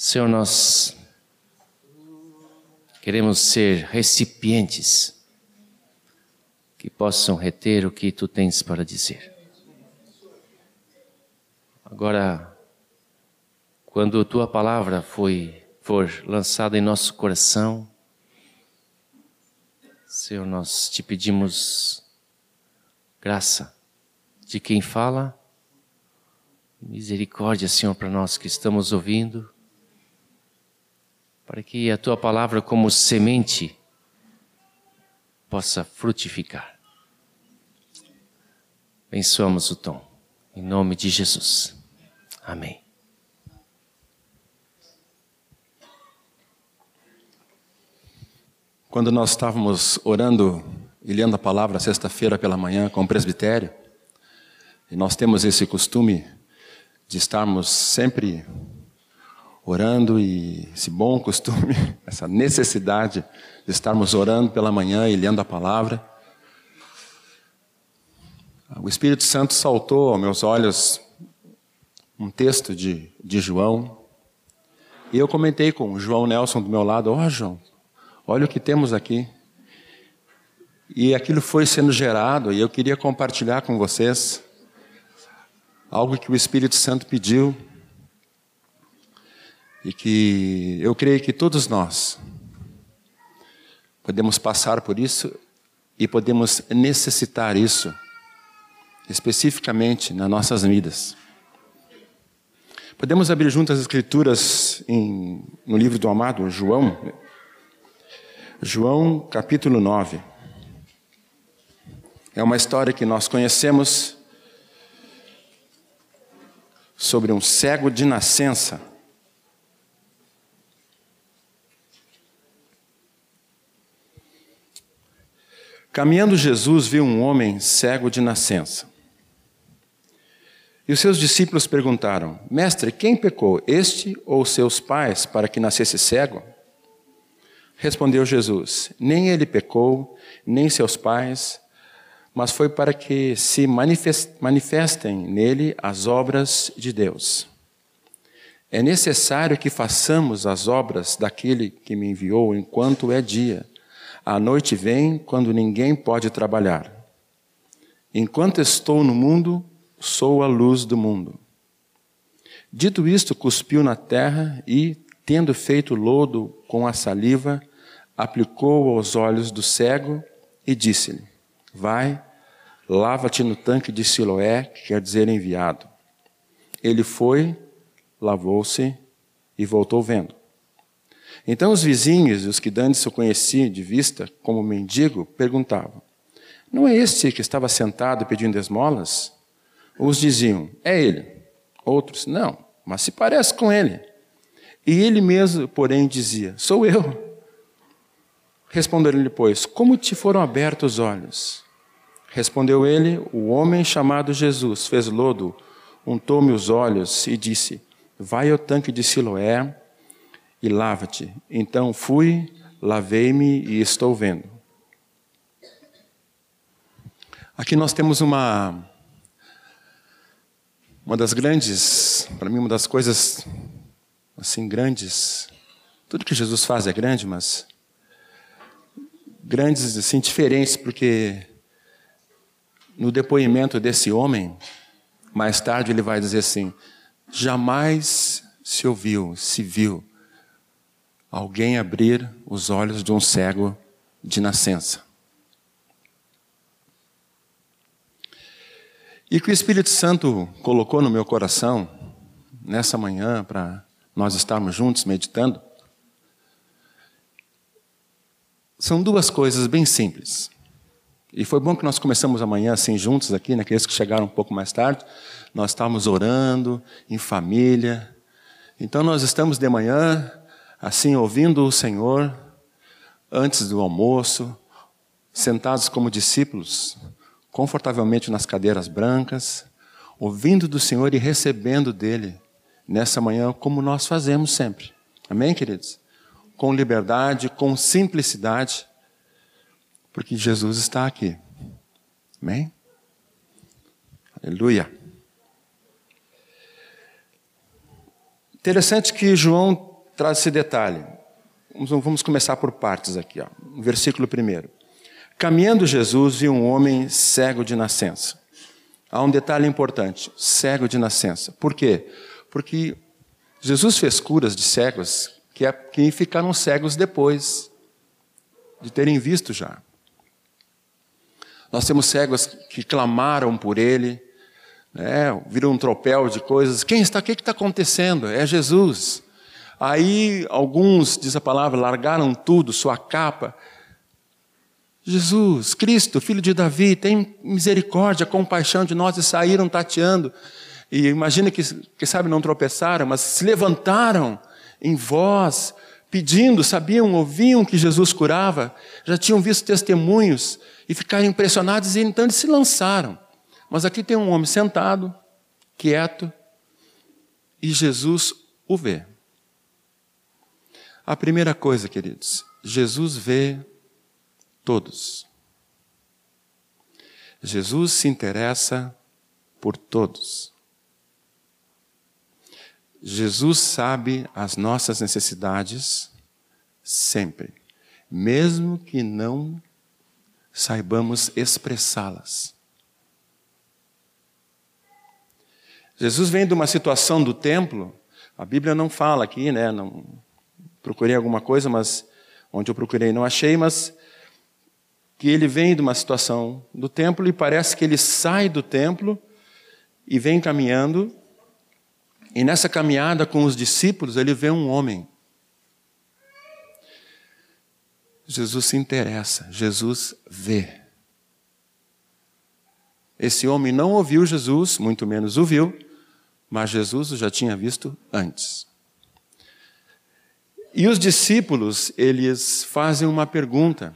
Senhor, nós queremos ser recipientes que possam reter o que tu tens para dizer. Agora, quando tua palavra foi for lançada em nosso coração, Senhor, nós te pedimos graça de quem fala, misericórdia, Senhor, para nós que estamos ouvindo para que a tua palavra, como semente, possa frutificar. Abençoamos o tom, em nome de Jesus. Amém. Quando nós estávamos orando e lendo a palavra sexta-feira pela manhã com o presbitério, e nós temos esse costume de estarmos sempre orando e esse bom costume, essa necessidade de estarmos orando pela manhã e lendo a palavra. O Espírito Santo saltou aos meus olhos um texto de, de João. E eu comentei com o João Nelson do meu lado: Ó, oh, João, olha o que temos aqui. E aquilo foi sendo gerado, e eu queria compartilhar com vocês algo que o Espírito Santo pediu e que eu creio que todos nós podemos passar por isso e podemos necessitar isso, especificamente nas nossas vidas. Podemos abrir juntas as Escrituras em, no livro do amado João, João capítulo 9. É uma história que nós conhecemos sobre um cego de nascença Caminhando Jesus viu um homem cego de nascença. E os seus discípulos perguntaram: Mestre, quem pecou, este ou seus pais, para que nascesse cego? Respondeu Jesus: Nem ele pecou, nem seus pais, mas foi para que se manifestem nele as obras de Deus. É necessário que façamos as obras daquele que me enviou enquanto é dia. A noite vem quando ninguém pode trabalhar. Enquanto estou no mundo, sou a luz do mundo. Dito isto, cuspiu na terra e, tendo feito lodo com a saliva, aplicou aos olhos do cego e disse-lhe: Vai, lava-te no tanque de Siloé, que quer dizer enviado. Ele foi, lavou-se e voltou vendo. Então os vizinhos os que dantes o conheciam de vista como mendigo perguntavam: Não é este que estava sentado pedindo esmolas? Uns diziam: É ele. Outros: Não, mas se parece com ele. E ele mesmo, porém, dizia: Sou eu. Responderam-lhe, pois: Como te foram abertos os olhos? Respondeu ele: O homem chamado Jesus fez lodo, untou-me os olhos e disse: Vai ao tanque de Siloé e lava-te. Então fui, lavei-me e estou vendo. Aqui nós temos uma uma das grandes, para mim uma das coisas assim grandes. Tudo que Jesus faz é grande, mas grandes assim diferentes porque no depoimento desse homem, mais tarde ele vai dizer assim: jamais se ouviu, se viu alguém abrir os olhos de um cego de nascença. E que o Espírito Santo colocou no meu coração nessa manhã para nós estarmos juntos meditando são duas coisas bem simples. E foi bom que nós começamos amanhã assim juntos aqui, naqueles né? que chegaram um pouco mais tarde. Nós estávamos orando em família. Então nós estamos de manhã assim, ouvindo o Senhor antes do almoço, sentados como discípulos, confortavelmente nas cadeiras brancas, ouvindo do Senhor e recebendo dele nessa manhã, como nós fazemos sempre. Amém, queridos? Com liberdade, com simplicidade, porque Jesus está aqui. Amém? Aleluia. Interessante que João traz esse detalhe. Vamos começar por partes aqui. Ó. Versículo primeiro. Caminhando Jesus viu um homem cego de nascença. Há um detalhe importante: cego de nascença. Por quê? Porque Jesus fez curas de cegos que, é, que ficaram cegos depois de terem visto já. Nós temos cegos que clamaram por ele, né, viram um tropel de coisas. Quem está? O que está acontecendo? É Jesus. Aí alguns, diz a palavra, largaram tudo, sua capa. Jesus, Cristo, filho de Davi, tem misericórdia, compaixão de nós e saíram tateando. E imagina que, que sabe, não tropeçaram, mas se levantaram em voz, pedindo, sabiam, ouviam que Jesus curava, já tinham visto testemunhos e ficaram impressionados e então eles se lançaram. Mas aqui tem um homem sentado, quieto, e Jesus o vê. A primeira coisa, queridos, Jesus vê todos. Jesus se interessa por todos. Jesus sabe as nossas necessidades sempre, mesmo que não saibamos expressá-las. Jesus vem de uma situação do templo, a Bíblia não fala aqui, né? Não procurei alguma coisa, mas onde eu procurei não achei, mas que ele vem de uma situação do templo e parece que ele sai do templo e vem caminhando. E nessa caminhada com os discípulos, ele vê um homem. Jesus se interessa, Jesus vê. Esse homem não ouviu Jesus, muito menos o viu, mas Jesus o já tinha visto antes. E os discípulos, eles fazem uma pergunta: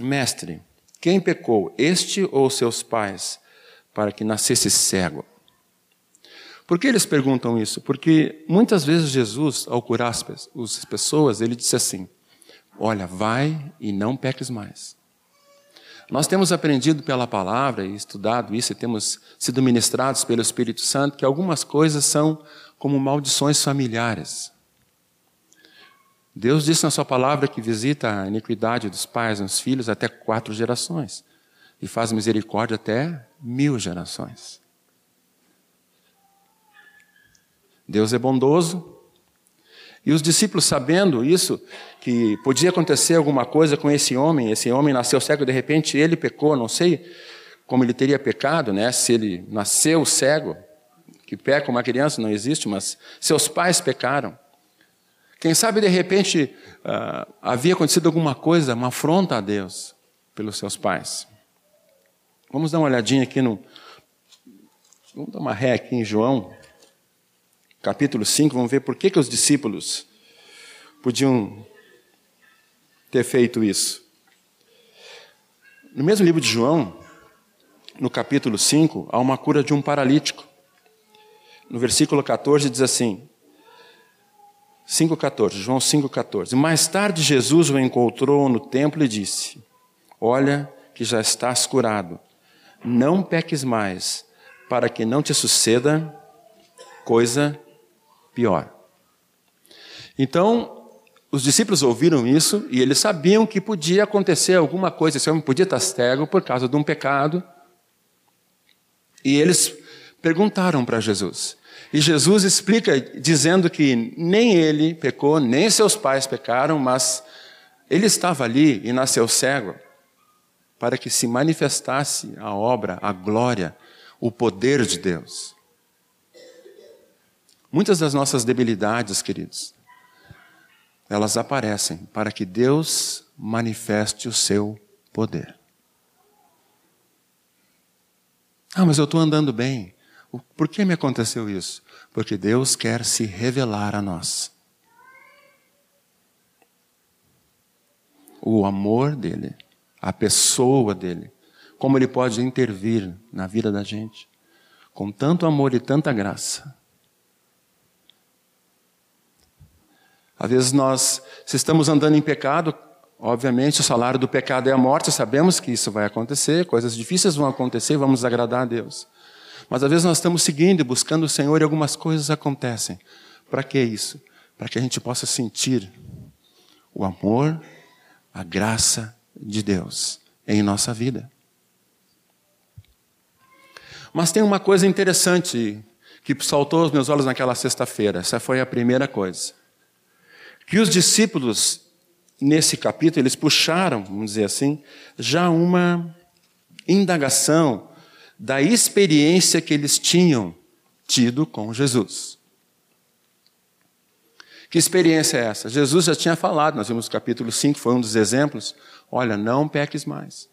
Mestre, quem pecou, este ou seus pais, para que nascesse cego? Por que eles perguntam isso? Porque muitas vezes Jesus, ao curar as pessoas, ele disse assim: Olha, vai e não peques mais. Nós temos aprendido pela palavra e estudado isso, e temos sido ministrados pelo Espírito Santo, que algumas coisas são como maldições familiares. Deus disse na Sua palavra que visita a iniquidade dos pais nos filhos até quatro gerações, e faz misericórdia até mil gerações. Deus é bondoso, e os discípulos, sabendo isso, que podia acontecer alguma coisa com esse homem, esse homem nasceu cego, de repente ele pecou, não sei como ele teria pecado, né? Se ele nasceu cego, que peca uma criança não existe, mas seus pais pecaram. Quem sabe de repente uh, havia acontecido alguma coisa, uma afronta a Deus pelos seus pais. Vamos dar uma olhadinha aqui no. Vamos dar uma ré aqui em João, capítulo 5, vamos ver por que, que os discípulos podiam ter feito isso. No mesmo livro de João, no capítulo 5, há uma cura de um paralítico. No versículo 14 diz assim: 5,14, João 5,14. Mais tarde Jesus o encontrou no templo e disse: Olha que já estás curado, não peques mais, para que não te suceda coisa pior. Então, os discípulos ouviram isso e eles sabiam que podia acontecer alguma coisa, esse homem podia estar cego por causa de um pecado. E eles perguntaram para Jesus. E Jesus explica dizendo que nem ele pecou, nem seus pais pecaram, mas ele estava ali e nasceu cego para que se manifestasse a obra, a glória, o poder de Deus. Muitas das nossas debilidades, queridos, elas aparecem para que Deus manifeste o seu poder. Ah, mas eu estou andando bem. Por que me aconteceu isso? Porque Deus quer se revelar a nós. O amor dele, a pessoa dele, como ele pode intervir na vida da gente, com tanto amor e tanta graça. Às vezes nós, se estamos andando em pecado, obviamente o salário do pecado é a morte, sabemos que isso vai acontecer, coisas difíceis vão acontecer, vamos agradar a Deus. Mas às vezes nós estamos seguindo e buscando o Senhor e algumas coisas acontecem. Para que isso? Para que a gente possa sentir o amor, a graça de Deus em nossa vida. Mas tem uma coisa interessante que saltou aos meus olhos naquela sexta-feira. Essa foi a primeira coisa. Que os discípulos, nesse capítulo, eles puxaram, vamos dizer assim, já uma indagação da experiência que eles tinham tido com Jesus. Que experiência é essa? Jesus já tinha falado, nós vimos no capítulo 5, foi um dos exemplos. Olha, não peques mais.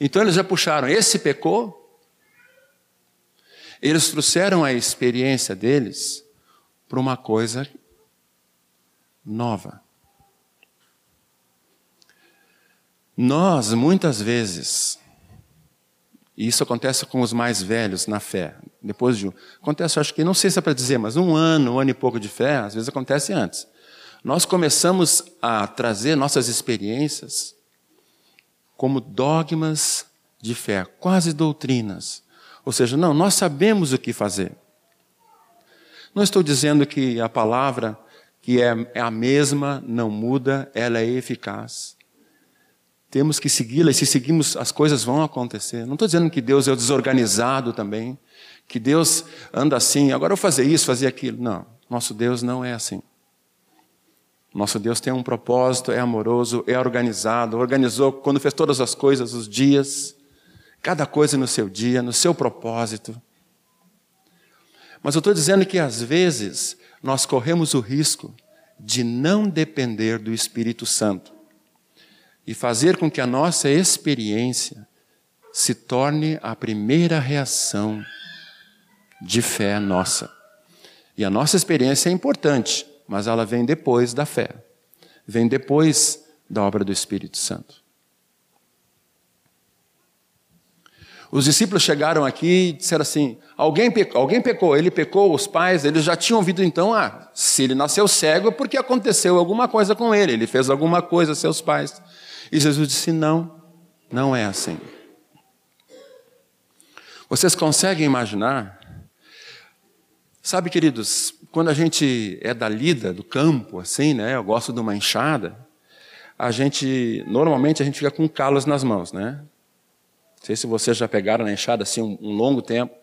Então eles já puxaram, esse pecou, eles trouxeram a experiência deles para uma coisa nova. Nós, muitas vezes, e isso acontece com os mais velhos na fé, depois de. Acontece, acho que, não sei se é para dizer, mas um ano, um ano e pouco de fé, às vezes acontece antes. Nós começamos a trazer nossas experiências como dogmas de fé, quase doutrinas. Ou seja, não, nós sabemos o que fazer. Não estou dizendo que a palavra, que é, é a mesma, não muda, ela é eficaz. Temos que segui-la, e se seguimos, as coisas vão acontecer. Não estou dizendo que Deus é desorganizado também, que Deus anda assim, agora eu fazer isso, fazer aquilo. Não, nosso Deus não é assim. Nosso Deus tem um propósito, é amoroso, é organizado, organizou quando fez todas as coisas, os dias, cada coisa no seu dia, no seu propósito. Mas eu estou dizendo que às vezes nós corremos o risco de não depender do Espírito Santo e fazer com que a nossa experiência se torne a primeira reação de fé nossa. E a nossa experiência é importante, mas ela vem depois da fé, vem depois da obra do Espírito Santo. Os discípulos chegaram aqui e disseram assim: alguém pecou, alguém pecou, ele pecou, os pais, eles já tinham ouvido então, ah, se ele nasceu cego é porque aconteceu alguma coisa com ele, ele fez alguma coisa a seus pais. E Jesus disse: não, não é assim. Vocês conseguem imaginar? Sabe, queridos, quando a gente é da lida, do campo, assim, né? Eu gosto de uma enxada. A gente, normalmente, a gente fica com calos nas mãos, né? sei se vocês já pegaram na enxada assim um, um longo tempo,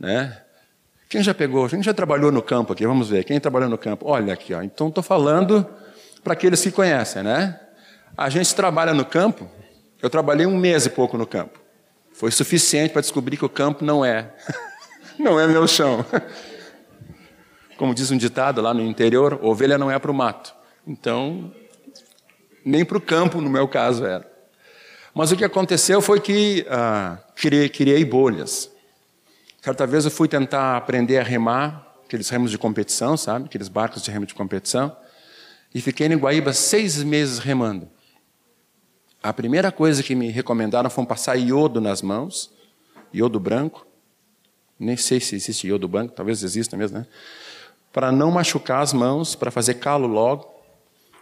né? Quem já pegou? Quem já trabalhou no campo aqui? Vamos ver. Quem trabalhou no campo? Olha aqui, ó. Então estou falando para aqueles que conhecem, né? A gente trabalha no campo. Eu trabalhei um mês e pouco no campo. Foi suficiente para descobrir que o campo não é, não é meu chão. Como diz um ditado lá no interior, ovelha não é para o mato. Então, nem para o campo, no meu caso, era. Mas o que aconteceu foi que ah, criei, criei bolhas. Certa vez eu fui tentar aprender a remar, aqueles remos de competição, sabe? Aqueles barcos de remo de competição. E fiquei em Guaíba seis meses remando. A primeira coisa que me recomendaram foi passar iodo nas mãos, iodo branco. Nem sei se existe iodo branco, talvez exista mesmo, né? Para não machucar as mãos, para fazer calo logo,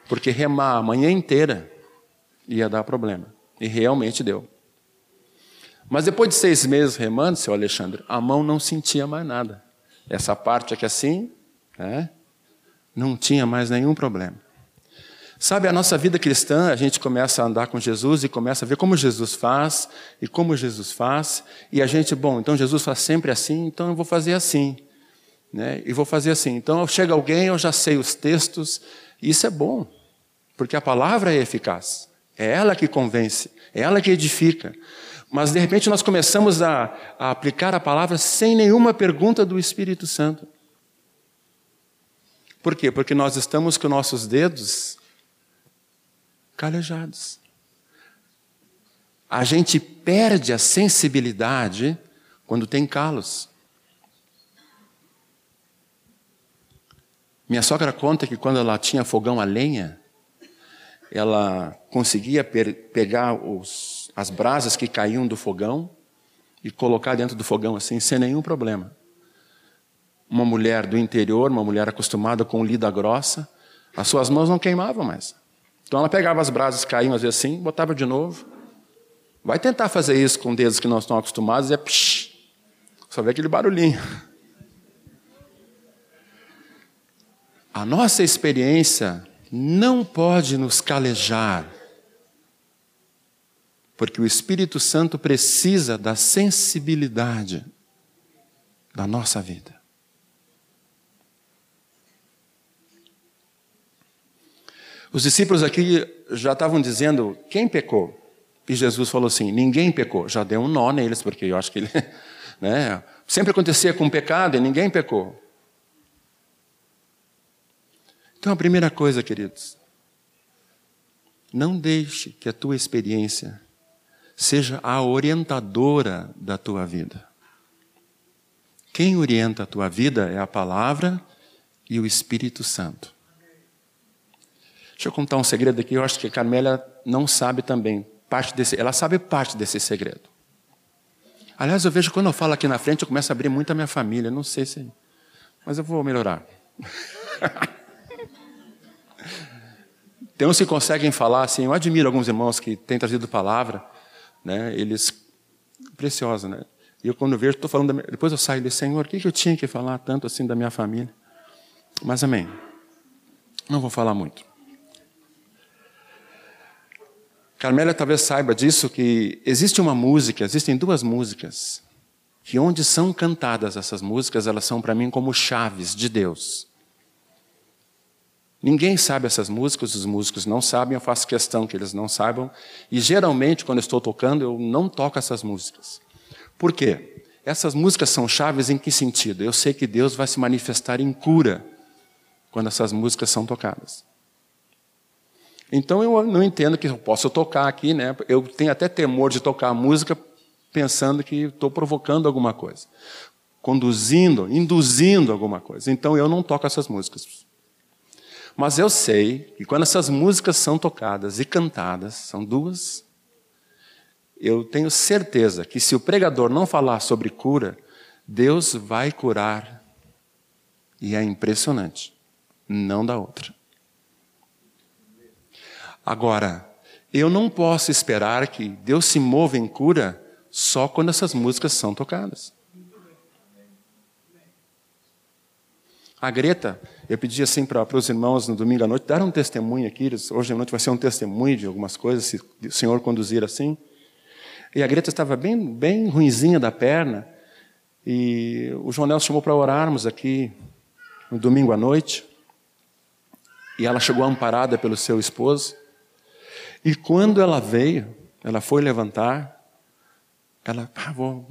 porque remar a manhã inteira ia dar problema. E realmente deu. Mas depois de seis meses remando, seu Alexandre, a mão não sentia mais nada. Essa parte aqui assim, né, não tinha mais nenhum problema. Sabe, a nossa vida cristã, a gente começa a andar com Jesus e começa a ver como Jesus faz e como Jesus faz, e a gente, bom, então Jesus faz sempre assim, então eu vou fazer assim. Né? E vou fazer assim. Então chega alguém, eu já sei os textos, e isso é bom, porque a palavra é eficaz. É ela que convence, é ela que edifica. Mas de repente nós começamos a, a aplicar a palavra sem nenhuma pergunta do Espírito Santo. Por quê? Porque nós estamos com nossos dedos calejados. A gente perde a sensibilidade quando tem calos. Minha sogra conta que quando ela tinha fogão a lenha, ela conseguia pegar os, as brasas que caíam do fogão e colocar dentro do fogão assim, sem nenhum problema. Uma mulher do interior, uma mulher acostumada com lida grossa, as suas mãos não queimavam mais. Então ela pegava as brasas caíam às vezes assim, botava de novo. Vai tentar fazer isso com dedos que não estão acostumados, é psh, só vê aquele barulhinho. A nossa experiência não pode nos calejar, porque o Espírito Santo precisa da sensibilidade da nossa vida. Os discípulos aqui já estavam dizendo quem pecou. E Jesus falou assim: ninguém pecou. Já deu um nó neles, porque eu acho que ele. Né, sempre acontecia com pecado e ninguém pecou. Então, a primeira coisa, queridos, não deixe que a tua experiência seja a orientadora da tua vida. Quem orienta a tua vida é a palavra e o Espírito Santo. Deixa eu contar um segredo aqui, eu acho que a Carmela não sabe também parte desse, ela sabe parte desse segredo. Aliás, eu vejo quando eu falo aqui na frente, eu começo a abrir muito a minha família, não sei se, mas eu vou melhorar. Tem uns que conseguem falar assim, eu admiro alguns irmãos que têm trazido palavra, né? Eles preciosa, né? E eu quando vejo, estou falando, minha, depois eu saio e digo, Senhor, o que eu tinha que falar tanto assim da minha família? Mas amém. Não vou falar muito. Carmélia talvez saiba disso que existe uma música, existem duas músicas que onde são cantadas essas músicas, elas são para mim como chaves de Deus. Ninguém sabe essas músicas, os músicos não sabem, eu faço questão que eles não saibam, e geralmente quando eu estou tocando eu não toco essas músicas. Por quê? Essas músicas são chaves em que sentido? Eu sei que Deus vai se manifestar em cura quando essas músicas são tocadas. Então eu não entendo que eu posso tocar aqui, né? Eu tenho até temor de tocar a música pensando que estou provocando alguma coisa, conduzindo, induzindo alguma coisa. Então eu não toco essas músicas. Mas eu sei que quando essas músicas são tocadas e cantadas, são duas, eu tenho certeza que se o pregador não falar sobre cura, Deus vai curar. E é impressionante. Não dá outra. Agora, eu não posso esperar que Deus se mova em cura só quando essas músicas são tocadas. A Greta, eu pedi assim para os irmãos no domingo à noite, dar um testemunho aqui, hoje à noite vai ser um testemunho de algumas coisas, se o Senhor conduzir assim. E a Greta estava bem, bem ruinzinha da perna, e o João chamou para orarmos aqui no domingo à noite, e ela chegou amparada pelo seu esposo, e quando ela veio, ela foi levantar, ela, ah, vou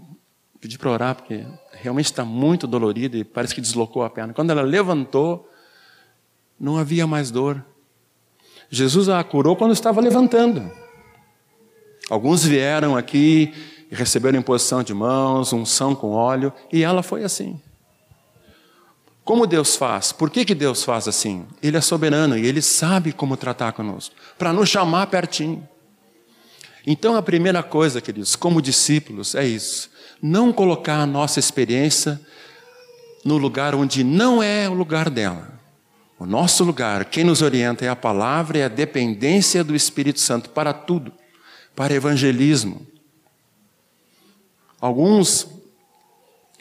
pedir para orar, porque realmente está muito dolorida e parece que deslocou a perna. Quando ela levantou, não havia mais dor. Jesus a curou quando estava levantando. Alguns vieram aqui e receberam imposição de mãos, unção com óleo, e ela foi assim. Como Deus faz? Por que, que Deus faz assim? Ele é soberano e ele sabe como tratar conosco, para nos chamar pertinho. Então a primeira coisa, queridos, como discípulos, é isso: não colocar a nossa experiência no lugar onde não é o lugar dela. O nosso lugar, quem nos orienta é a palavra e a dependência do Espírito Santo para tudo, para evangelismo. Alguns,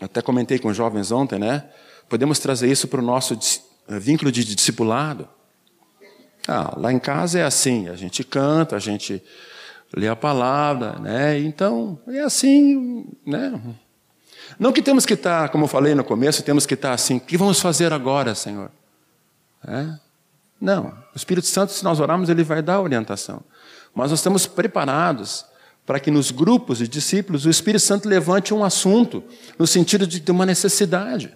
até comentei com jovens ontem, né? Podemos trazer isso para o nosso eh, vínculo de discipulado. Ah, lá em casa é assim, a gente canta, a gente lê a palavra, né? Então, é assim, né? Não que temos que estar, como eu falei no começo, temos que estar assim, o que vamos fazer agora, Senhor? É? Não, o Espírito Santo, se nós orarmos, ele vai dar orientação. Mas nós estamos preparados para que nos grupos de discípulos o Espírito Santo levante um assunto no sentido de ter uma necessidade.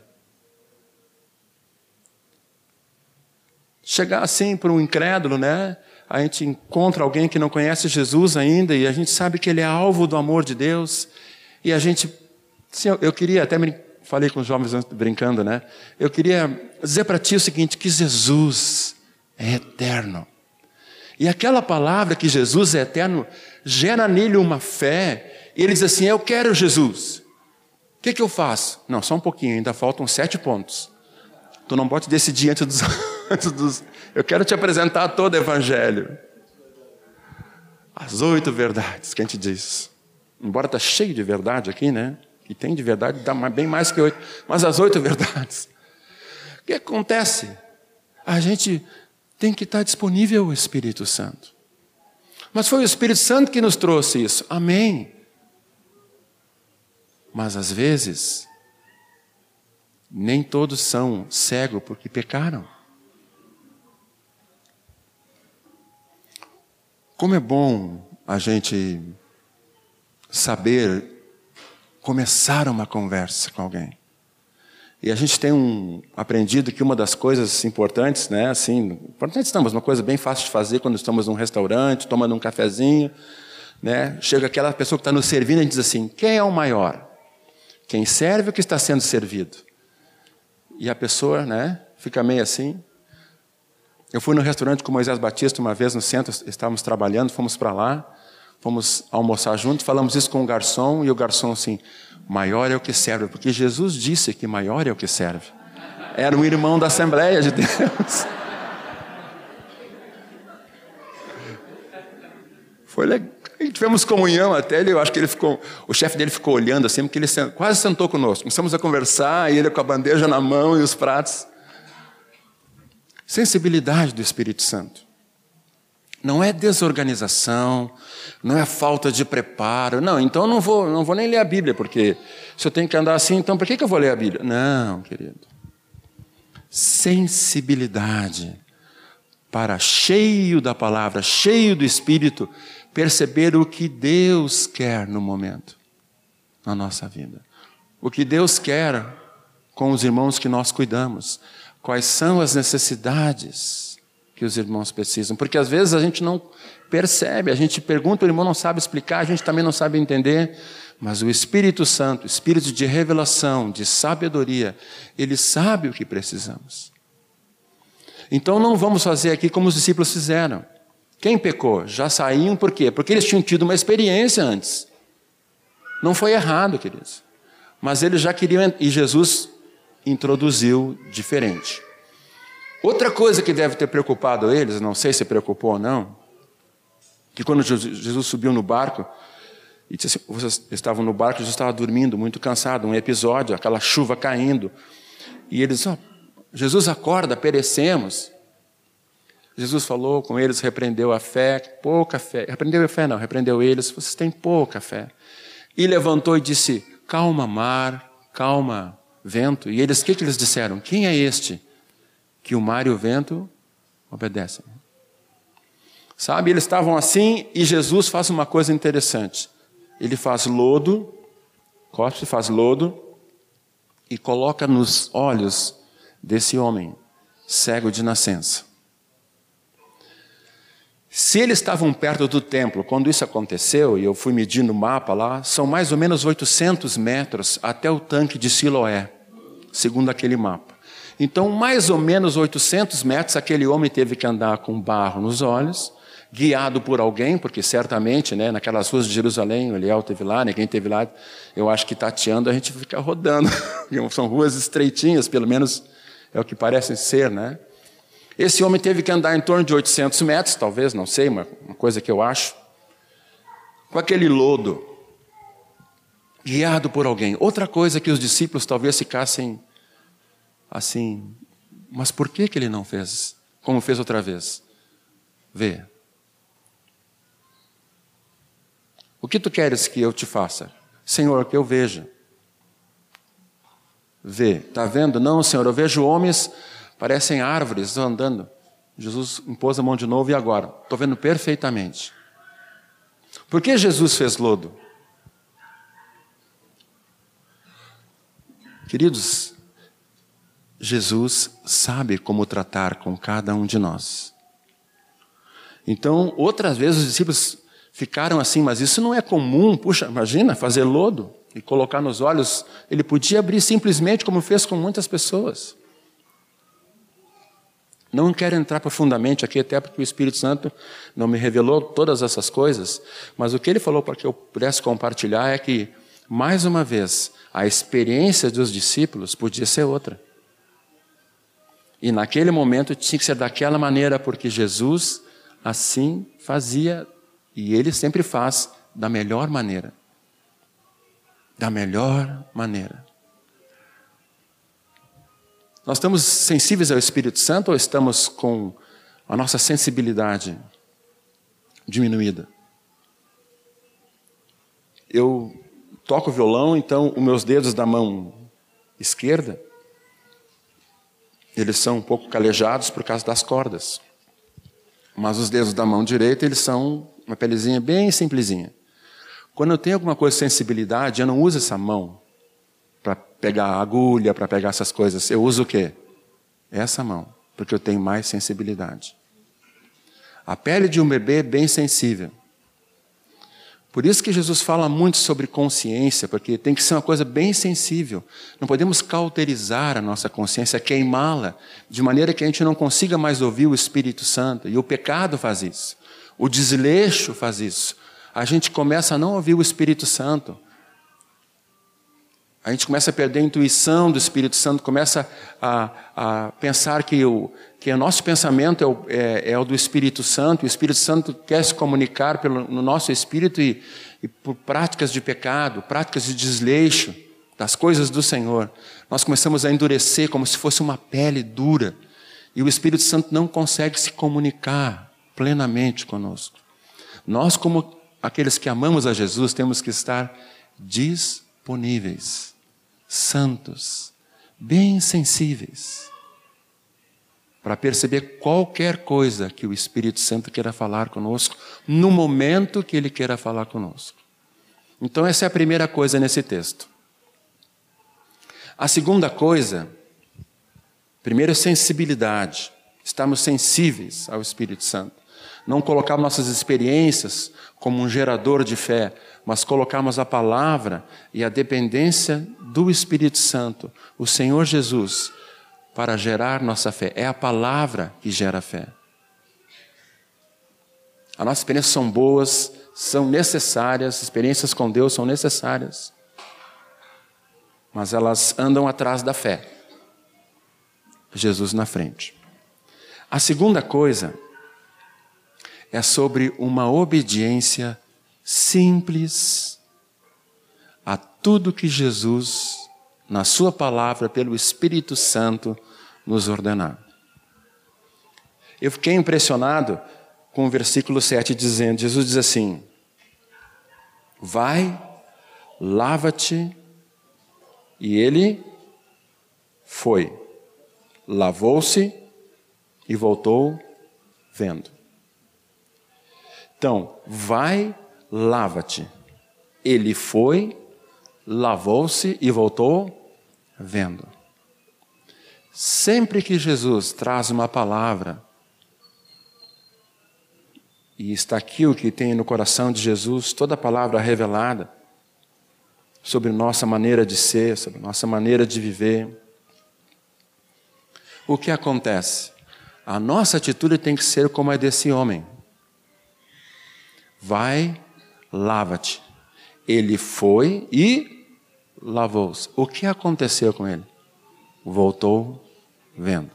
Chegar assim para um incrédulo, né? A gente encontra alguém que não conhece Jesus ainda e a gente sabe que ele é alvo do amor de Deus. E a gente, assim, eu queria até falei com os jovens brincando, né? Eu queria dizer para ti o seguinte: que Jesus é eterno. E aquela palavra que Jesus é eterno gera nele uma fé. E ele diz assim: Eu quero Jesus. O que, que eu faço? Não, só um pouquinho, ainda faltam sete pontos. Tu não pode decidir antes dos, antes dos. Eu quero te apresentar todo o Evangelho. As oito verdades que a gente diz. Embora está cheio de verdade aqui, né? que tem de verdade dá bem mais que oito, mas as oito verdades. O que acontece? A gente tem que estar disponível ao Espírito Santo. Mas foi o Espírito Santo que nos trouxe isso. Amém. Mas às vezes, nem todos são cegos porque pecaram. Como é bom a gente saber começar uma conversa com alguém. E a gente tem um, aprendido que uma das coisas importantes, né, assim, importantes não, mas uma coisa bem fácil de fazer quando estamos num restaurante, tomando um cafezinho, né, chega aquela pessoa que está nos servindo e diz assim: quem é o maior? Quem serve ou que está sendo servido? E a pessoa, né, fica meio assim, eu fui no restaurante com Moisés Batista uma vez no centro, estávamos trabalhando, fomos para lá, fomos almoçar juntos, falamos isso com o garçom e o garçom assim: maior é o que serve, porque Jesus disse que maior é o que serve. Era um irmão da Assembleia de Deus. Foi legal. Tivemos comunhão até, ele, eu acho que ele ficou, o chefe dele ficou olhando assim, porque ele quase sentou conosco. Começamos a conversar, e ele com a bandeja na mão e os pratos. Sensibilidade do Espírito Santo. Não é desorganização, não é falta de preparo. Não, então não vou, não vou nem ler a Bíblia, porque se eu tenho que andar assim, então por que, que eu vou ler a Bíblia? Não, querido. Sensibilidade para, cheio da palavra, cheio do Espírito, perceber o que Deus quer no momento, na nossa vida. O que Deus quer com os irmãos que nós cuidamos quais são as necessidades que os irmãos precisam. Porque às vezes a gente não percebe, a gente pergunta, o irmão não sabe explicar, a gente também não sabe entender. Mas o Espírito Santo, Espírito de revelação, de sabedoria, ele sabe o que precisamos. Então não vamos fazer aqui como os discípulos fizeram. Quem pecou? Já saíam por quê? Porque eles tinham tido uma experiência antes. Não foi errado, queridos. Mas eles já queriam, e Jesus introduziu diferente. Outra coisa que deve ter preocupado eles, não sei se preocupou ou não, que quando Jesus subiu no barco, e disse assim, vocês estavam no barco, Jesus estava dormindo, muito cansado, um episódio, aquela chuva caindo, e eles, oh, Jesus acorda, perecemos. Jesus falou com eles, repreendeu a fé, pouca fé, repreendeu a fé não, repreendeu eles, vocês têm pouca fé. E levantou e disse, calma mar, calma vento. E eles, o que, que eles disseram? Quem é este que o mar e o vento obedecem? Sabe, eles estavam assim e Jesus faz uma coisa interessante. Ele faz lodo, cospe, faz lodo e coloca nos olhos desse homem, cego de nascença. Se eles estavam perto do templo, quando isso aconteceu, e eu fui medir no mapa lá, são mais ou menos 800 metros até o tanque de Siloé, segundo aquele mapa. Então, mais ou menos 800 metros, aquele homem teve que andar com barro nos olhos, guiado por alguém, porque certamente, né, naquelas ruas de Jerusalém, o Eliel teve lá, ninguém teve lá, eu acho que tateando a gente fica rodando, são ruas estreitinhas, pelo menos é o que parecem ser, né? Esse homem teve que andar em torno de 800 metros, talvez, não sei, uma, uma coisa que eu acho, com aquele lodo, guiado por alguém. Outra coisa que os discípulos talvez ficassem assim, mas por que, que ele não fez como fez outra vez? Vê. O que tu queres que eu te faça? Senhor, que eu veja. Vê. Está vendo? Não, Senhor, eu vejo homens Parecem árvores andando. Jesus impôs a mão de novo e agora? Estou vendo perfeitamente. Por que Jesus fez lodo? Queridos, Jesus sabe como tratar com cada um de nós. Então, outras vezes os discípulos ficaram assim, mas isso não é comum. Puxa, imagina fazer lodo e colocar nos olhos. Ele podia abrir simplesmente, como fez com muitas pessoas. Não quero entrar profundamente aqui, até porque o Espírito Santo não me revelou todas essas coisas, mas o que ele falou para que eu pudesse compartilhar é que, mais uma vez, a experiência dos discípulos podia ser outra. E naquele momento tinha que ser daquela maneira, porque Jesus assim fazia, e ele sempre faz da melhor maneira. da melhor maneira. Nós estamos sensíveis ao Espírito Santo ou estamos com a nossa sensibilidade diminuída? Eu toco violão, então os meus dedos da mão esquerda, eles são um pouco calejados por causa das cordas. Mas os dedos da mão direita, eles são uma pelezinha bem simplesinha. Quando eu tenho alguma coisa de sensibilidade, eu não uso essa mão para pegar agulha, para pegar essas coisas. Eu uso o quê? Essa mão, porque eu tenho mais sensibilidade. A pele de um bebê é bem sensível. Por isso que Jesus fala muito sobre consciência, porque tem que ser uma coisa bem sensível. Não podemos cauterizar a nossa consciência, queimá-la, de maneira que a gente não consiga mais ouvir o Espírito Santo. E o pecado faz isso. O desleixo faz isso a gente começa a não ouvir o Espírito Santo. A gente começa a perder a intuição do Espírito Santo, começa a, a pensar que o, que o nosso pensamento é o, é, é o, do Espírito Santo, o Espírito Santo quer se comunicar pelo, no nosso espírito e, e por práticas de pecado, práticas de desleixo das coisas do Senhor. Nós começamos a endurecer como se fosse uma pele dura, e o Espírito Santo não consegue se comunicar plenamente conosco. Nós, como aqueles que amamos a Jesus, temos que estar disponíveis, santos, bem sensíveis, para perceber qualquer coisa que o Espírito Santo queira falar conosco, no momento que ele queira falar conosco. Então, essa é a primeira coisa nesse texto. A segunda coisa, primeiro, sensibilidade. Estamos sensíveis ao Espírito Santo. Não colocar nossas experiências como um gerador de fé, mas colocarmos a palavra e a dependência do Espírito Santo, o Senhor Jesus, para gerar nossa fé. É a palavra que gera fé. As nossas experiências são boas, são necessárias, experiências com Deus são necessárias, mas elas andam atrás da fé. Jesus na frente. A segunda coisa é sobre uma obediência simples a tudo que Jesus, na Sua palavra, pelo Espírito Santo, nos ordenar. Eu fiquei impressionado com o versículo 7 dizendo: Jesus diz assim: Vai, lava-te, e ele foi, lavou-se e voltou vendo. Então, vai, lava-te. Ele foi, lavou-se e voltou vendo. Sempre que Jesus traz uma palavra, e está aqui o que tem no coração de Jesus, toda a palavra revelada sobre nossa maneira de ser, sobre nossa maneira de viver. O que acontece? A nossa atitude tem que ser como a desse homem. Vai, lava-te. Ele foi e lavou-se. O que aconteceu com ele? Voltou vendo.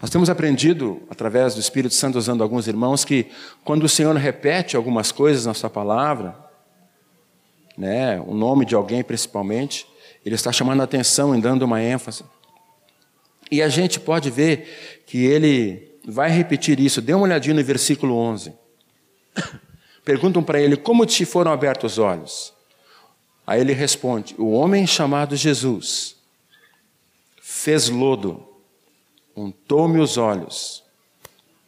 Nós temos aprendido, através do Espírito Santo, usando alguns irmãos, que quando o Senhor repete algumas coisas na Sua palavra, né, o nome de alguém principalmente, Ele está chamando a atenção e dando uma ênfase. E a gente pode ver que Ele vai repetir isso. Dê uma olhadinha no versículo 11. Perguntam para ele como te foram abertos os olhos. Aí ele responde: O homem chamado Jesus fez lodo, untou-me os olhos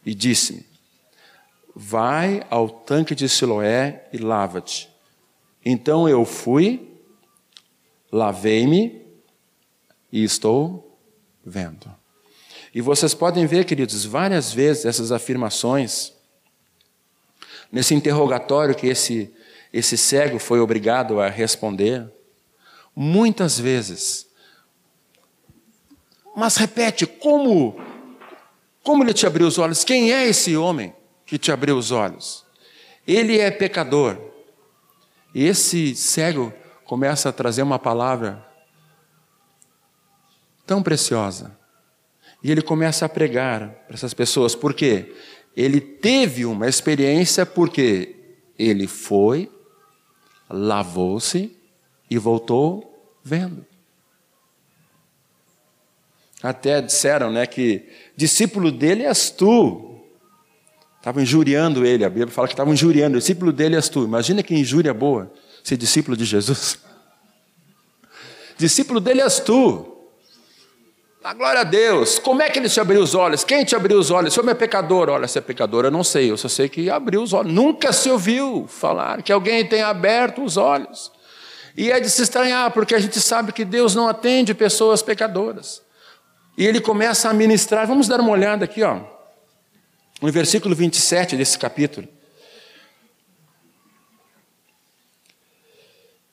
e disse-me: Vai ao tanque de Siloé e lava-te. Então eu fui, lavei-me e estou vendo. E vocês podem ver, queridos, várias vezes essas afirmações Nesse interrogatório que esse, esse cego foi obrigado a responder, muitas vezes. Mas repete, como? Como ele te abriu os olhos? Quem é esse homem que te abriu os olhos? Ele é pecador. E esse cego começa a trazer uma palavra tão preciosa. E ele começa a pregar para essas pessoas. Por quê? Ele teve uma experiência porque ele foi, lavou-se e voltou vendo. Até disseram né, que discípulo dele és tu. Estavam injuriando ele, a Bíblia fala que estavam injuriando, discípulo dele és tu. Imagina que injúria boa ser discípulo de Jesus. Discípulo dele és tu. A glória a Deus. Como é que ele te abriu os olhos? Quem te abriu os olhos? Se eu é pecador, olha, se é pecador, eu não sei, eu só sei que abriu os olhos. Nunca se ouviu falar que alguém tenha aberto os olhos. E é de se estranhar, porque a gente sabe que Deus não atende pessoas pecadoras. E ele começa a ministrar. Vamos dar uma olhada aqui, ó. No versículo 27 desse capítulo.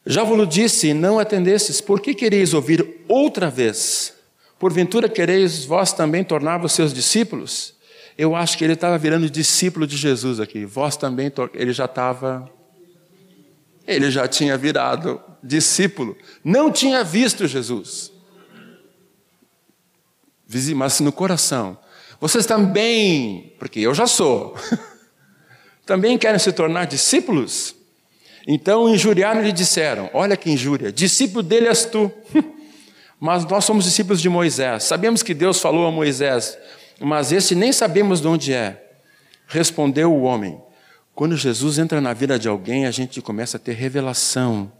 Já vos disse, não atendestes, por que quereis ouvir outra vez? Porventura quereis vós também tornar-vos seus discípulos? Eu acho que ele estava virando discípulo de Jesus aqui. Vós também, ele já estava. Ele já tinha virado discípulo. Não tinha visto Jesus. Mas no coração. Vocês também, porque eu já sou, também querem se tornar discípulos? Então injuriaram lhe disseram: Olha que injúria, discípulo dele és tu. mas nós somos discípulos de Moisés. Sabemos que Deus falou a Moisés, mas esse nem sabemos de onde é. Respondeu o homem: Quando Jesus entra na vida de alguém, a gente começa a ter revelação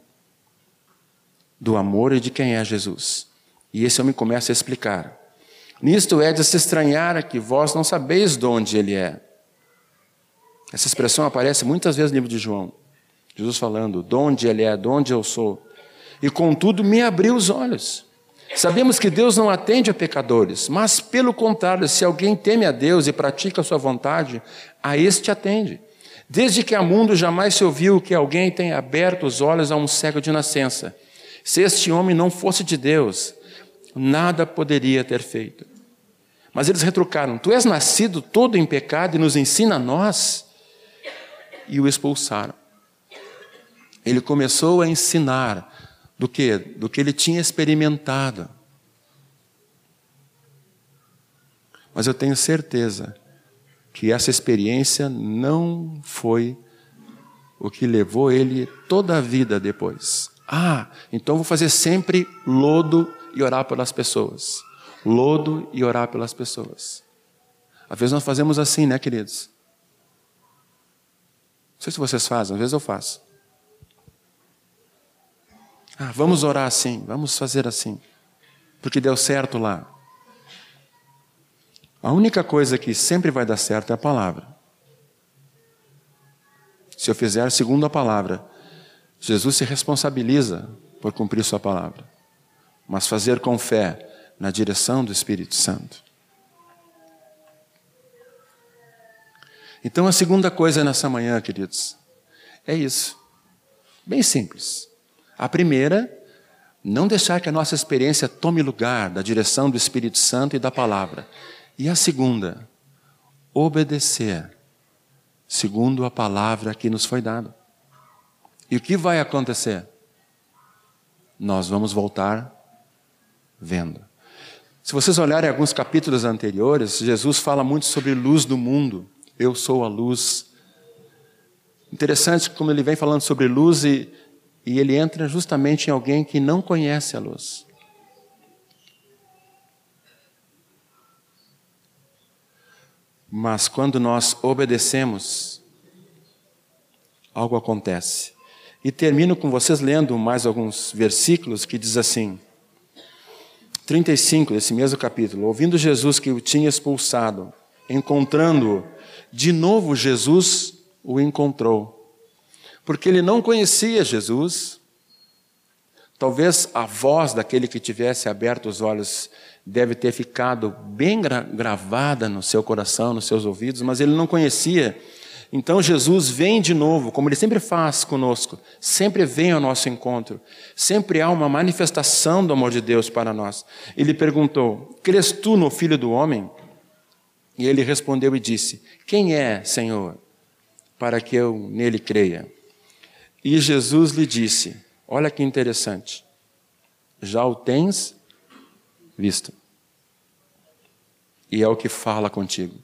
do amor e de quem é Jesus. E esse homem começa a explicar. Nisto é de se estranhar que vós não sabeis de onde ele é. Essa expressão aparece muitas vezes no livro de João. Jesus falando, de onde ele é, de onde eu sou. E contudo me abriu os olhos. Sabemos que Deus não atende a pecadores, mas pelo contrário, se alguém teme a Deus e pratica a sua vontade, a este atende. Desde que há mundo jamais se ouviu que alguém tenha aberto os olhos a um cego de nascença. Se este homem não fosse de Deus, nada poderia ter feito. Mas eles retrucaram: Tu és nascido todo em pecado e nos ensina a nós? E o expulsaram ele começou a ensinar do que? Do que ele tinha experimentado. Mas eu tenho certeza que essa experiência não foi o que levou ele toda a vida depois. Ah, então vou fazer sempre lodo e orar pelas pessoas. Lodo e orar pelas pessoas. Às vezes nós fazemos assim, né, queridos? Não sei se vocês fazem, às vezes eu faço. Ah, vamos orar assim, vamos fazer assim, porque deu certo lá. A única coisa que sempre vai dar certo é a palavra. Se eu fizer segundo a palavra, Jesus se responsabiliza por cumprir Sua palavra, mas fazer com fé na direção do Espírito Santo. Então, a segunda coisa nessa manhã, queridos, é isso. Bem simples. A primeira, não deixar que a nossa experiência tome lugar da direção do Espírito Santo e da palavra. E a segunda, obedecer, segundo a palavra que nos foi dada. E o que vai acontecer? Nós vamos voltar vendo. Se vocês olharem alguns capítulos anteriores, Jesus fala muito sobre luz do mundo. Eu sou a luz. Interessante como ele vem falando sobre luz e e ele entra justamente em alguém que não conhece a luz. Mas quando nós obedecemos, algo acontece. E termino com vocês lendo mais alguns versículos que diz assim: 35 desse mesmo capítulo. Ouvindo Jesus que o tinha expulsado, encontrando-o, de novo Jesus o encontrou porque ele não conhecia Jesus. Talvez a voz daquele que tivesse aberto os olhos deve ter ficado bem gra gravada no seu coração, nos seus ouvidos, mas ele não conhecia. Então Jesus vem de novo, como ele sempre faz conosco, sempre vem ao nosso encontro, sempre há uma manifestação do amor de Deus para nós. Ele perguntou: Crês tu no Filho do Homem? E ele respondeu e disse: Quem é, Senhor, para que eu nele creia? E Jesus lhe disse: Olha que interessante, já o tens visto. E é o que fala contigo.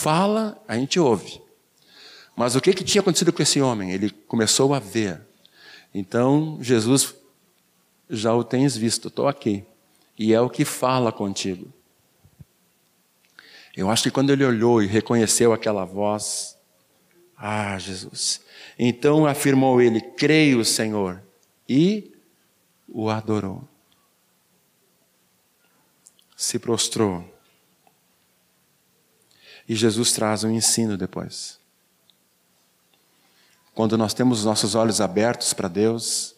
Fala, a gente ouve. Mas o que, que tinha acontecido com esse homem? Ele começou a ver. Então, Jesus já o tens visto, estou aqui. E é o que fala contigo. Eu acho que quando ele olhou e reconheceu aquela voz, ah, Jesus. Então afirmou ele: Creio, Senhor, e o adorou. Se prostrou. E Jesus traz um ensino depois. Quando nós temos os nossos olhos abertos para Deus,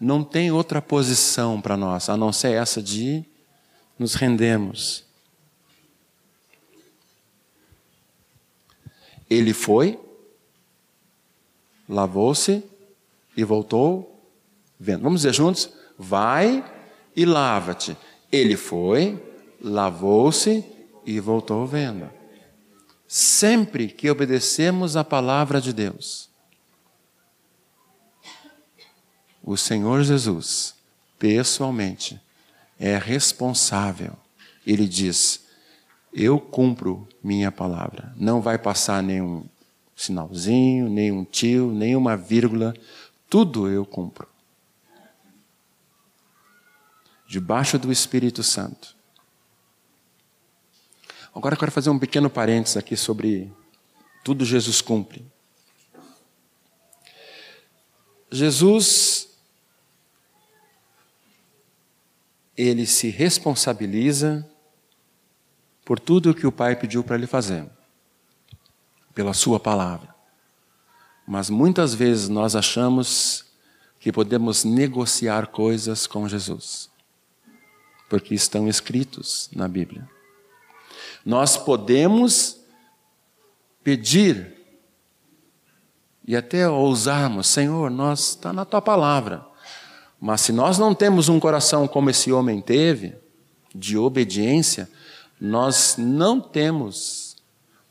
não tem outra posição para nós a não ser essa de nos rendemos. Ele foi, lavou-se e voltou vendo. Vamos dizer juntos? Vai e lava-te. Ele foi, lavou-se e voltou vendo. Sempre que obedecemos a palavra de Deus, o Senhor Jesus, pessoalmente, é responsável. Ele diz: Eu cumpro minha palavra. Não vai passar nenhum sinalzinho, nenhum tio, nenhuma vírgula. Tudo eu cumpro. Debaixo do Espírito Santo. Agora eu quero fazer um pequeno parênteses aqui sobre tudo Jesus cumpre. Jesus, ele se responsabiliza por tudo o que o Pai pediu para ele fazer, pela Sua palavra. Mas muitas vezes nós achamos que podemos negociar coisas com Jesus, porque estão escritos na Bíblia. Nós podemos pedir e até ousarmos, Senhor, nós está na tua palavra. Mas se nós não temos um coração como esse homem teve, de obediência, nós não temos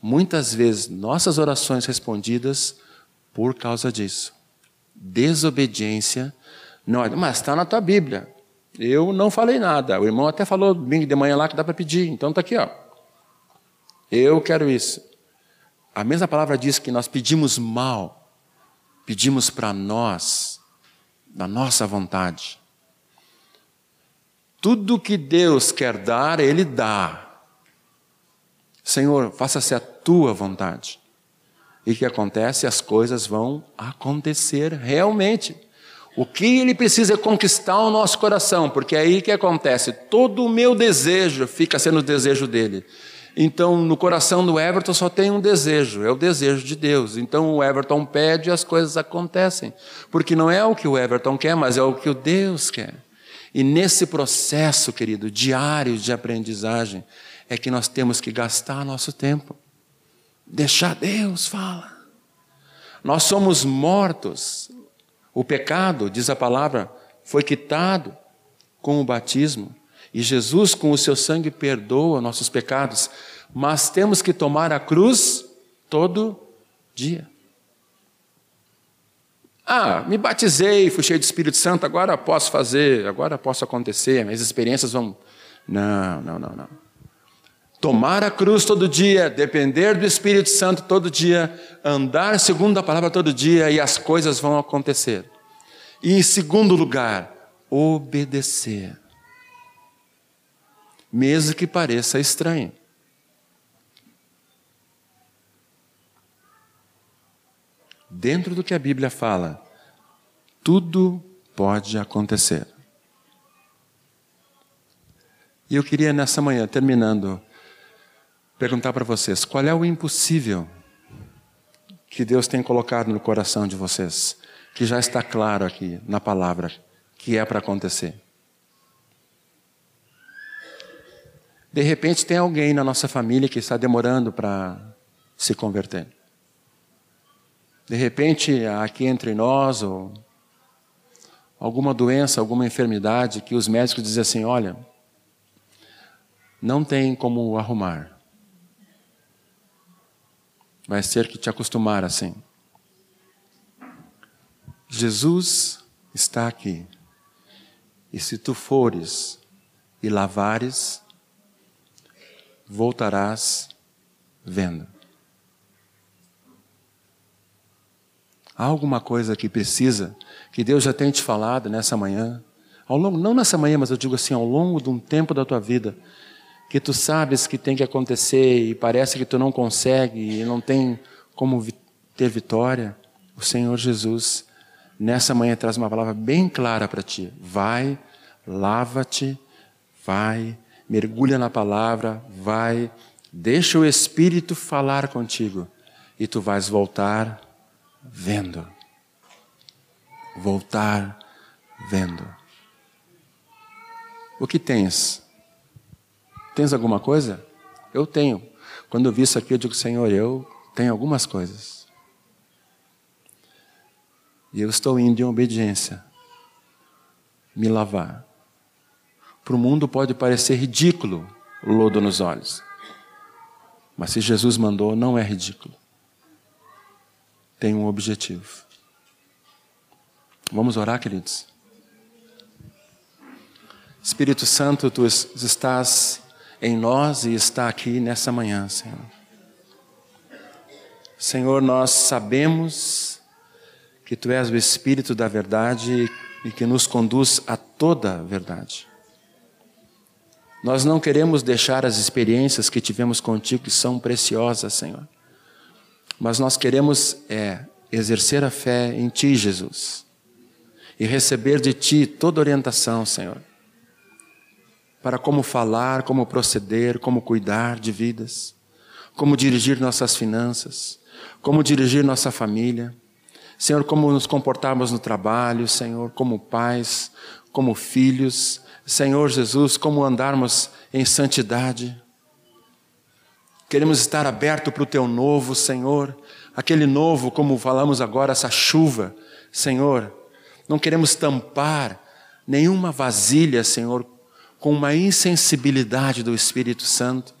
muitas vezes nossas orações respondidas por causa disso. Desobediência, não, mas está na tua Bíblia. Eu não falei nada. O irmão até falou domingo de manhã lá que dá para pedir. Então está aqui, ó. Eu quero isso. A mesma palavra diz que nós pedimos mal, pedimos para nós, da nossa vontade. Tudo que Deus quer dar, Ele dá. Senhor, faça-se a tua vontade. E o que acontece? As coisas vão acontecer realmente. O que ele precisa é conquistar o nosso coração, porque é aí que acontece. Todo o meu desejo fica sendo o desejo dele. Então, no coração do Everton só tem um desejo, é o desejo de Deus. Então, o Everton pede e as coisas acontecem. Porque não é o que o Everton quer, mas é o que o Deus quer. E nesse processo, querido, diário de aprendizagem, é que nós temos que gastar nosso tempo. Deixar Deus falar. Nós somos mortos. O pecado, diz a palavra, foi quitado com o batismo. E Jesus, com o seu sangue, perdoa nossos pecados, mas temos que tomar a cruz todo dia. Ah, me batizei, fui cheio de Espírito Santo, agora posso fazer, agora posso acontecer, minhas experiências vão. Não, não, não, não. Tomar a cruz todo dia, depender do Espírito Santo todo dia, andar segundo a palavra todo dia e as coisas vão acontecer. E em segundo lugar, obedecer mesmo que pareça estranho. Dentro do que a Bíblia fala, tudo pode acontecer. E eu queria nessa manhã, terminando, perguntar para vocês: qual é o impossível que Deus tem colocado no coração de vocês, que já está claro aqui na palavra, que é para acontecer? De repente tem alguém na nossa família que está demorando para se converter. De repente, aqui entre nós, ou alguma doença, alguma enfermidade que os médicos dizem assim: olha, não tem como arrumar. Vai ter que te acostumar assim. Jesus está aqui. E se tu fores e lavares, voltarás vendo. Há alguma coisa que precisa, que Deus já tem te falado nessa manhã, ao longo, não nessa manhã, mas eu digo assim, ao longo de um tempo da tua vida, que tu sabes que tem que acontecer e parece que tu não consegue e não tem como ter vitória, o Senhor Jesus nessa manhã traz uma palavra bem clara para ti. Vai, lava-te, vai, mergulha na palavra, vai, deixa o Espírito falar contigo e tu vais voltar vendo. Voltar vendo. O que tens? Tens alguma coisa? Eu tenho. Quando eu vi isso aqui, eu digo, Senhor, eu tenho algumas coisas. E eu estou indo em obediência me lavar. Para o mundo pode parecer ridículo o lodo nos olhos. Mas se Jesus mandou, não é ridículo. Tem um objetivo. Vamos orar, queridos? Espírito Santo, tu estás em nós e está aqui nessa manhã, Senhor. Senhor, nós sabemos que tu és o Espírito da verdade e que nos conduz a toda a verdade. Nós não queremos deixar as experiências que tivemos contigo, que são preciosas, Senhor. Mas nós queremos é, exercer a fé em Ti, Jesus, e receber de Ti toda orientação, Senhor, para como falar, como proceder, como cuidar de vidas, como dirigir nossas finanças, como dirigir nossa família. Senhor, como nos comportarmos no trabalho, Senhor, como pais, como filhos, Senhor Jesus, como andarmos em santidade. Queremos estar aberto para o teu novo, Senhor, aquele novo, como falamos agora, essa chuva, Senhor. Não queremos tampar nenhuma vasilha, Senhor, com uma insensibilidade do Espírito Santo,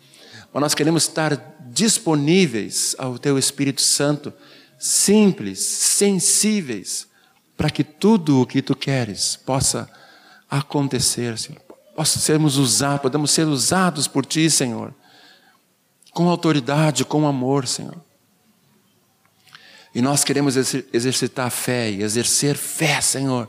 mas nós queremos estar disponíveis ao teu Espírito Santo, simples, sensíveis, para que tudo o que tu queres possa acontecer, Senhor. Possa sermos usados, podemos ser usados por Ti, Senhor, com autoridade, com amor, Senhor. E nós queremos exercitar a fé e exercer fé, Senhor.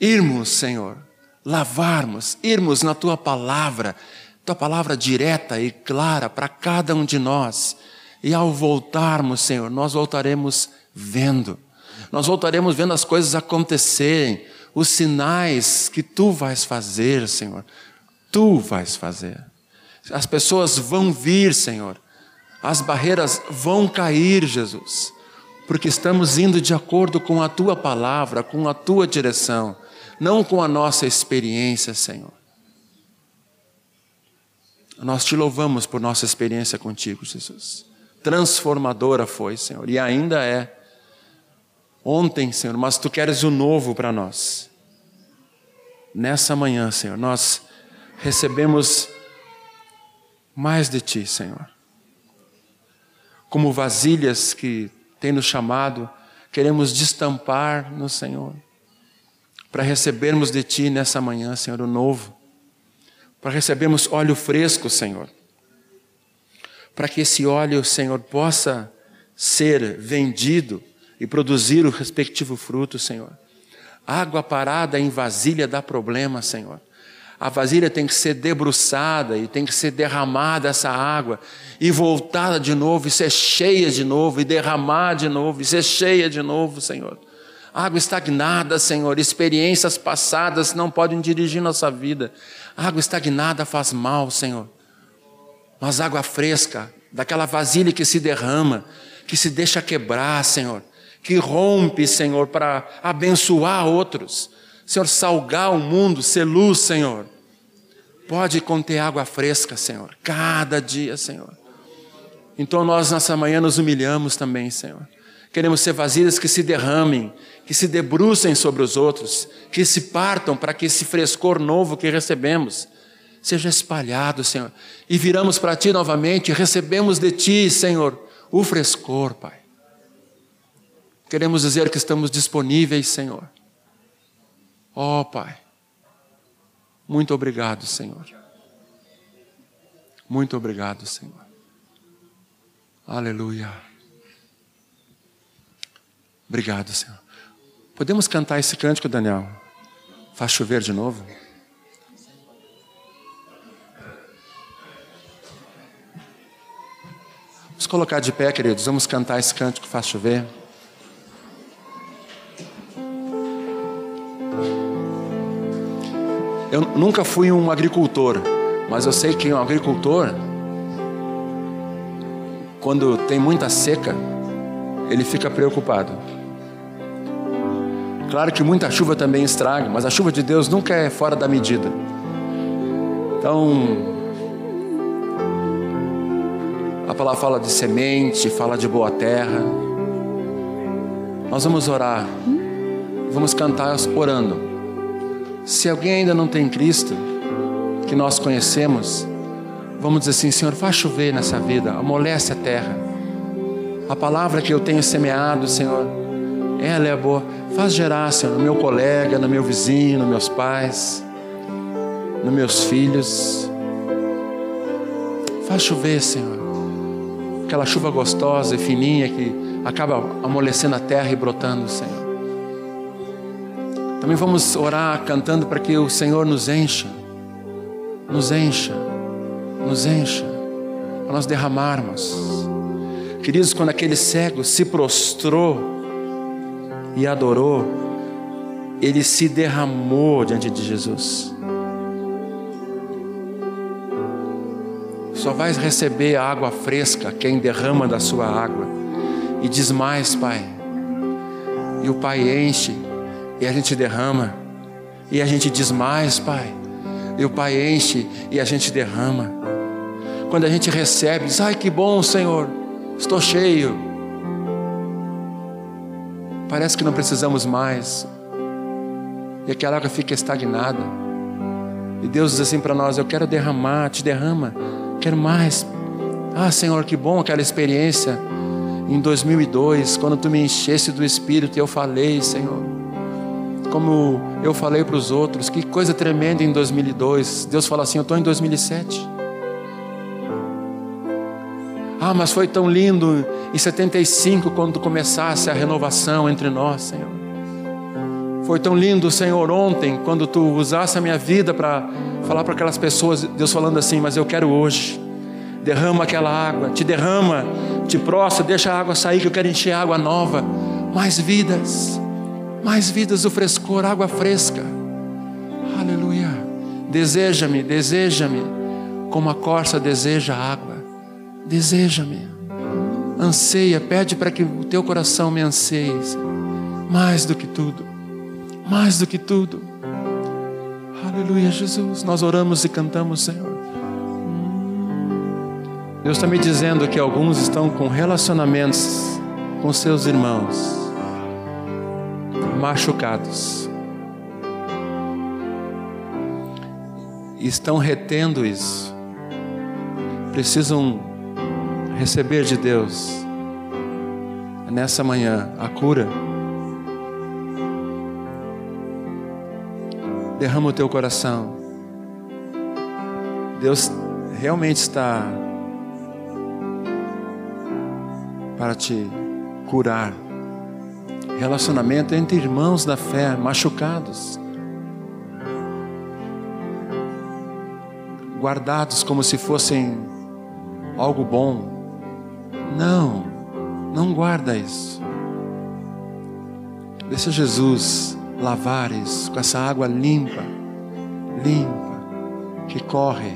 Irmos, Senhor, lavarmos, irmos na Tua palavra, Tua palavra direta e clara para cada um de nós. E ao voltarmos, Senhor, nós voltaremos vendo. Nós voltaremos vendo as coisas acontecerem, os sinais que tu vais fazer, Senhor. Tu vais fazer. As pessoas vão vir, Senhor. As barreiras vão cair, Jesus. Porque estamos indo de acordo com a tua palavra, com a tua direção, não com a nossa experiência, Senhor. Nós te louvamos por nossa experiência contigo, Jesus. Transformadora foi, Senhor, e ainda é ontem, Senhor, mas tu queres o novo para nós. Nessa manhã, Senhor, nós recebemos mais de ti, Senhor. Como vasilhas que tem nos chamado, queremos destampar no Senhor, para recebermos de ti nessa manhã, Senhor, o novo, para recebermos óleo fresco, Senhor, para que esse óleo, Senhor, possa ser vendido e produzir o respectivo fruto, Senhor. Água parada em vasilha dá problema, Senhor. A vasilha tem que ser debruçada e tem que ser derramada essa água e voltada de novo e ser cheia de novo e derramar de novo e ser cheia de novo, Senhor. Água estagnada, Senhor, experiências passadas não podem dirigir nossa vida. Água estagnada faz mal, Senhor. Mas água fresca, daquela vasilha que se derrama, que se deixa quebrar, Senhor que rompe, Senhor, para abençoar outros. Senhor, salgar o mundo, ser luz, Senhor. Pode conter água fresca, Senhor, cada dia, Senhor. Então nós nessa manhã nos humilhamos também, Senhor. Queremos ser vasilhas que se derramem, que se debrucem sobre os outros, que se partam para que esse frescor novo que recebemos seja espalhado, Senhor. E viramos para Ti novamente, recebemos de Ti, Senhor, o frescor, Pai. Queremos dizer que estamos disponíveis, Senhor. Ó oh, Pai, muito obrigado, Senhor. Muito obrigado, Senhor. Aleluia. Obrigado, Senhor. Podemos cantar esse cântico, Daniel? Faz chover de novo? Vamos colocar de pé, queridos. Vamos cantar esse cântico, faz chover. Eu nunca fui um agricultor, mas eu sei que um agricultor, quando tem muita seca, ele fica preocupado. Claro que muita chuva também estraga, mas a chuva de Deus nunca é fora da medida. Então, a palavra fala de semente, fala de boa terra. Nós vamos orar, vamos cantar orando. Se alguém ainda não tem Cristo, que nós conhecemos, vamos dizer assim: Senhor, faz chover nessa vida, amolece a terra. A palavra que eu tenho semeado, Senhor, ela é boa. Faz gerar, Senhor, no meu colega, no meu vizinho, nos meus pais, nos meus filhos. Faz chover, Senhor. Aquela chuva gostosa e fininha que acaba amolecendo a terra e brotando, Senhor. Também vamos orar cantando para que o Senhor nos encha, nos encha, nos encha, para nós derramarmos. Queridos, quando aquele cego se prostrou e adorou, ele se derramou diante de Jesus. Só vai receber a água fresca quem derrama da sua água. E diz mais, Pai. E o Pai enche e a gente derrama, e a gente diz mais, Pai, e o Pai enche e a gente derrama. Quando a gente recebe, diz: Ai que bom, Senhor, estou cheio. Parece que não precisamos mais, e aquela água fica estagnada. E Deus diz assim para nós: Eu quero derramar, te derrama, quero mais. Ah, Senhor, que bom aquela experiência em 2002, quando tu me enchesse do Espírito eu falei, Senhor como eu falei para os outros, que coisa tremenda em 2002. Deus fala assim: Eu estou em 2007. Ah, mas foi tão lindo em 75 quando começasse a renovação entre nós, Senhor. Foi tão lindo, Senhor, ontem quando tu usasse a minha vida para falar para aquelas pessoas, Deus falando assim, mas eu quero hoje. Derrama aquela água, te derrama, te prostra, deixa a água sair que eu quero encher água nova, mais vidas mais vidas do frescor, água fresca. Aleluia. Deseja-me, deseja-me, como a corça deseja a água. Deseja-me. Anseia, pede para que o teu coração me anseie. Mais do que tudo. Mais do que tudo. Aleluia, Jesus. Nós oramos e cantamos, Senhor. Deus está me dizendo que alguns estão com relacionamentos com seus irmãos machucados. Estão retendo isso. Precisam receber de Deus nessa manhã a cura. Derrama o teu coração. Deus realmente está para te curar relacionamento entre irmãos da fé machucados, guardados como se fossem algo bom. Não, não guarda isso. Deixa Jesus lavar isso com essa água limpa, limpa, que corre,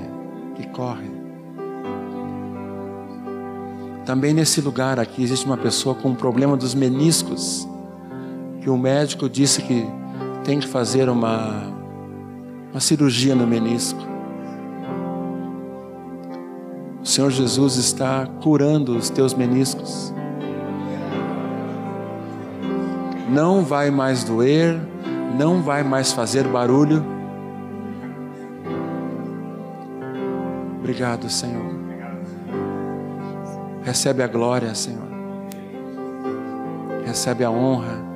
que corre. Também nesse lugar aqui existe uma pessoa com um problema dos meniscos que o médico disse que tem que fazer uma, uma cirurgia no menisco. O Senhor Jesus está curando os teus meniscos. Não vai mais doer, não vai mais fazer barulho. Obrigado, Senhor. Recebe a glória, Senhor. Recebe a honra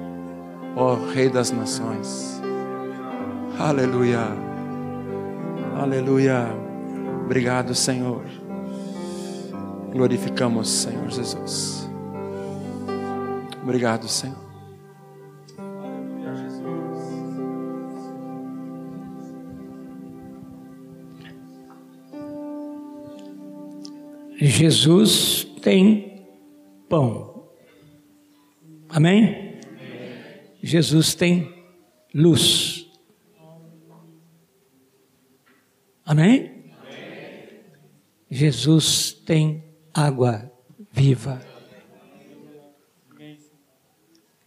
ó Rei das Nações. Aleluia, aleluia. Obrigado, Senhor. Glorificamos, Senhor Jesus. Obrigado, Senhor. Jesus tem pão. Amém? Jesus tem luz. Amém? Jesus tem água viva.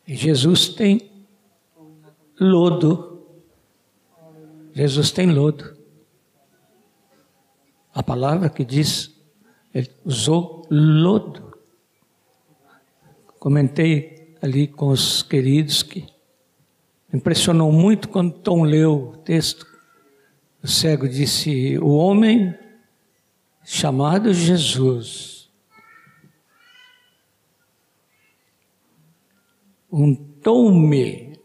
Jesus tem lodo. Jesus tem lodo. A palavra que diz, ele usou lodo. Comentei ali com os queridos que impressionou muito quando Tom leu o texto. O cego disse: O homem chamado Jesus, untou-me.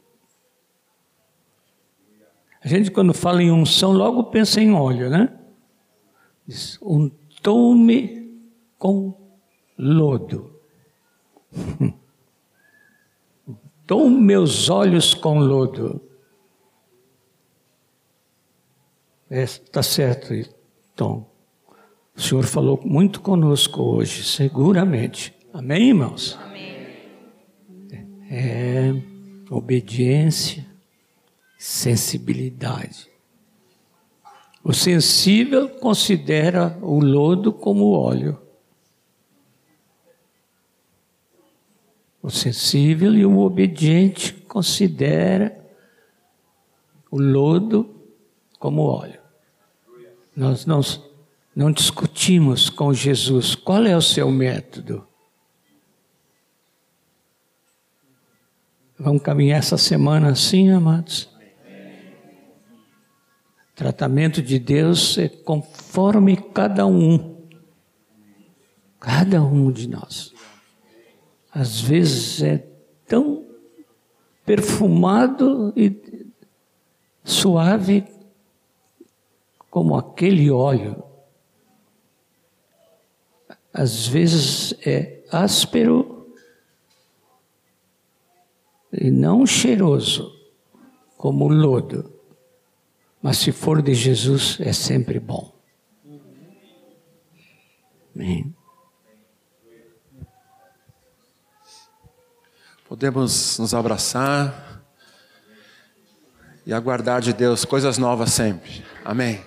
A gente, quando fala em unção, logo pensa em óleo, né? Diz: untou-me com lodo. untou meus olhos com lodo. Está é, certo, Tom. O Senhor falou muito conosco hoje, seguramente. Amém, irmãos? Amém. É obediência, sensibilidade. O sensível considera o lodo como óleo. O sensível e o obediente considera o lodo como óleo. Nós não, não discutimos com Jesus qual é o seu método. Vamos caminhar essa semana assim, amados? Tratamento de Deus é conforme cada um, cada um de nós. Às vezes é tão perfumado e suave como aquele óleo. Às vezes é áspero e não cheiroso como o lodo. Mas se for de Jesus, é sempre bom. Amém. Podemos nos abraçar e aguardar de Deus coisas novas sempre. Amém.